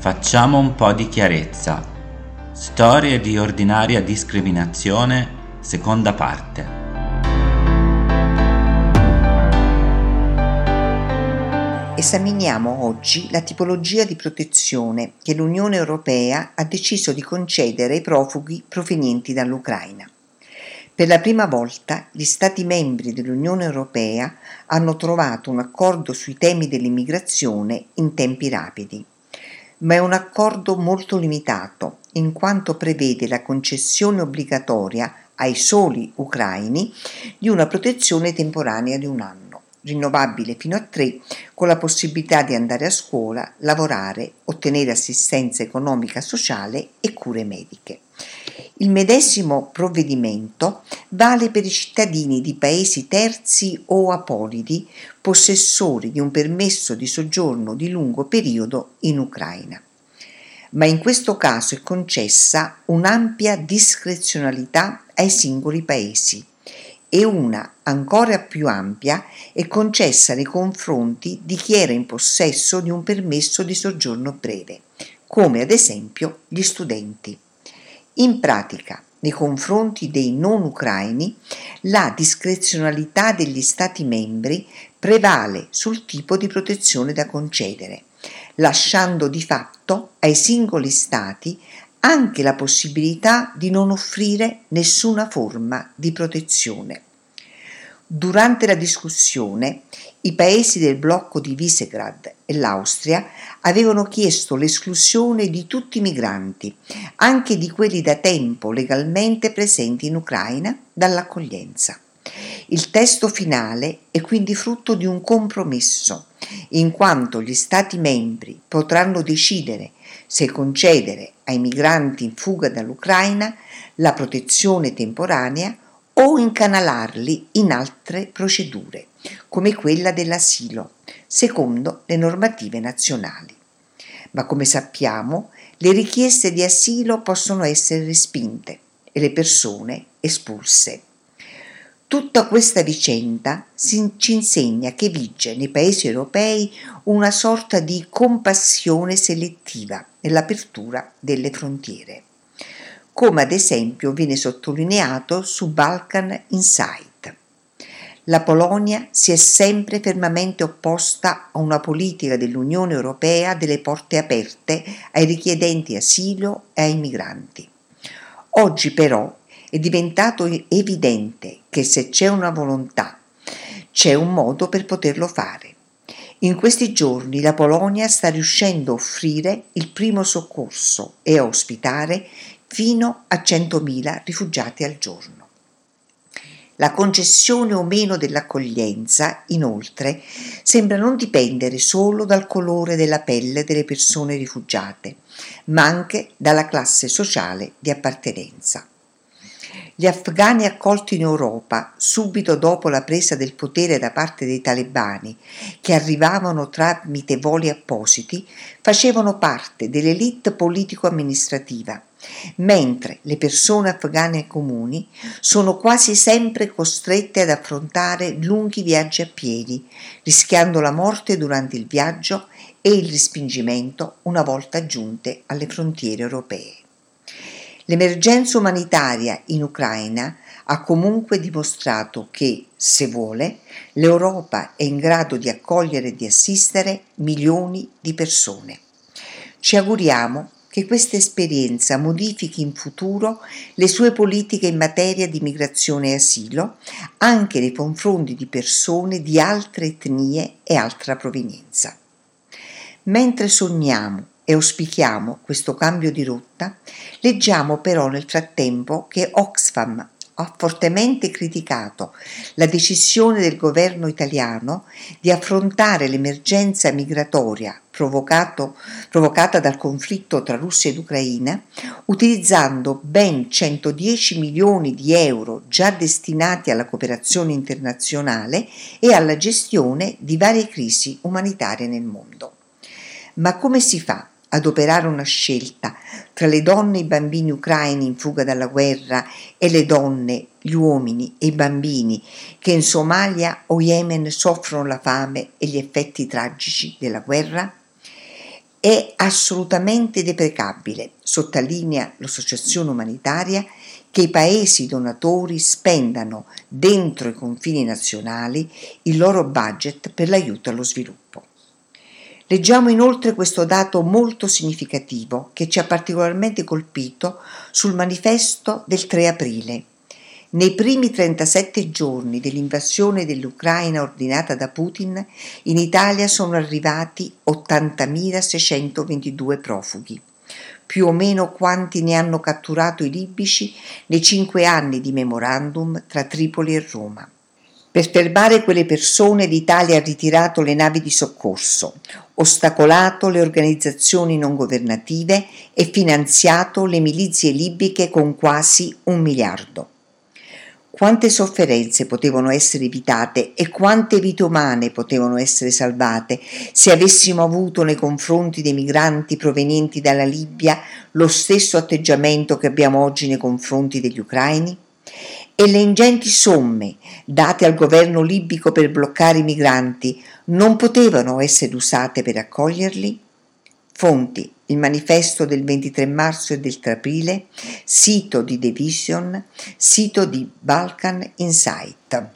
Facciamo un po' di chiarezza. Storie di ordinaria discriminazione, seconda parte. Esaminiamo oggi la tipologia di protezione che l'Unione Europea ha deciso di concedere ai profughi provenienti dall'Ucraina. Per la prima volta gli Stati membri dell'Unione Europea hanno trovato un accordo sui temi dell'immigrazione in tempi rapidi ma è un accordo molto limitato, in quanto prevede la concessione obbligatoria ai soli ucraini di una protezione temporanea di un anno, rinnovabile fino a tre, con la possibilità di andare a scuola, lavorare, ottenere assistenza economica sociale e cure mediche. Il medesimo provvedimento vale per i cittadini di paesi terzi o apolidi possessori di un permesso di soggiorno di lungo periodo in Ucraina. Ma in questo caso è concessa un'ampia discrezionalità ai singoli paesi e una ancora più ampia è concessa nei confronti di chi era in possesso di un permesso di soggiorno breve, come ad esempio gli studenti. In pratica, nei confronti dei non ucraini, la discrezionalità degli Stati membri prevale sul tipo di protezione da concedere, lasciando di fatto ai singoli Stati anche la possibilità di non offrire nessuna forma di protezione. Durante la discussione, i paesi del blocco di Visegrad e l'Austria avevano chiesto l'esclusione di tutti i migranti, anche di quelli da tempo legalmente presenti in Ucraina, dall'accoglienza. Il testo finale è quindi frutto di un compromesso, in quanto gli Stati membri potranno decidere se concedere ai migranti in fuga dall'Ucraina la protezione temporanea o incanalarli in altre procedure, come quella dell'asilo, secondo le normative nazionali. Ma come sappiamo, le richieste di asilo possono essere respinte e le persone espulse. Tutta questa vicenda ci insegna che vige nei paesi europei una sorta di compassione selettiva nell'apertura delle frontiere come ad esempio viene sottolineato su Balkan Insight. La Polonia si è sempre fermamente opposta a una politica dell'Unione Europea delle porte aperte ai richiedenti asilo e ai migranti. Oggi però è diventato evidente che se c'è una volontà, c'è un modo per poterlo fare. In questi giorni la Polonia sta riuscendo a offrire il primo soccorso e a ospitare fino a 100.000 rifugiati al giorno. La concessione o meno dell'accoglienza, inoltre, sembra non dipendere solo dal colore della pelle delle persone rifugiate, ma anche dalla classe sociale di appartenenza. Gli afghani accolti in Europa subito dopo la presa del potere da parte dei talebani, che arrivavano tramite voli appositi, facevano parte dell'elite politico-amministrativa mentre le persone afghane comuni sono quasi sempre costrette ad affrontare lunghi viaggi a piedi, rischiando la morte durante il viaggio e il respingimento una volta giunte alle frontiere europee. L'emergenza umanitaria in Ucraina ha comunque dimostrato che, se vuole, l'Europa è in grado di accogliere e di assistere milioni di persone. Ci auguriamo che questa esperienza modifichi in futuro le sue politiche in materia di migrazione e asilo anche nei confronti di persone di altre etnie e altra provenienza. Mentre sogniamo e auspichiamo questo cambio di rotta, leggiamo però nel frattempo che Oxfam ha fortemente criticato la decisione del governo italiano di affrontare l'emergenza migratoria provocata dal conflitto tra Russia ed Ucraina, utilizzando ben 110 milioni di euro già destinati alla cooperazione internazionale e alla gestione di varie crisi umanitarie nel mondo. Ma come si fa ad operare una scelta tra le donne e i bambini ucraini in fuga dalla guerra e le donne, gli uomini e i bambini che in Somalia o Yemen soffrono la fame e gli effetti tragici della guerra? È assolutamente deprecabile, sottolinea l'associazione umanitaria, che i paesi donatori spendano dentro i confini nazionali il loro budget per l'aiuto allo sviluppo. Leggiamo inoltre questo dato molto significativo che ci ha particolarmente colpito sul manifesto del 3 aprile. Nei primi 37 giorni dell'invasione dell'Ucraina ordinata da Putin, in Italia sono arrivati 80.622 profughi più o meno quanti ne hanno catturato i libici nei cinque anni di memorandum tra Tripoli e Roma. Per fermare quelle persone l'Italia ha ritirato le navi di soccorso, ostacolato le organizzazioni non governative e finanziato le milizie libiche con quasi un miliardo. Quante sofferenze potevano essere evitate e quante vite umane potevano essere salvate se avessimo avuto nei confronti dei migranti provenienti dalla Libia lo stesso atteggiamento che abbiamo oggi nei confronti degli ucraini? E le ingenti somme date al governo libico per bloccare i migranti non potevano essere usate per accoglierli? Fonti il manifesto del 23 marzo e del 3 aprile, sito di The Vision, sito di Balkan Insight.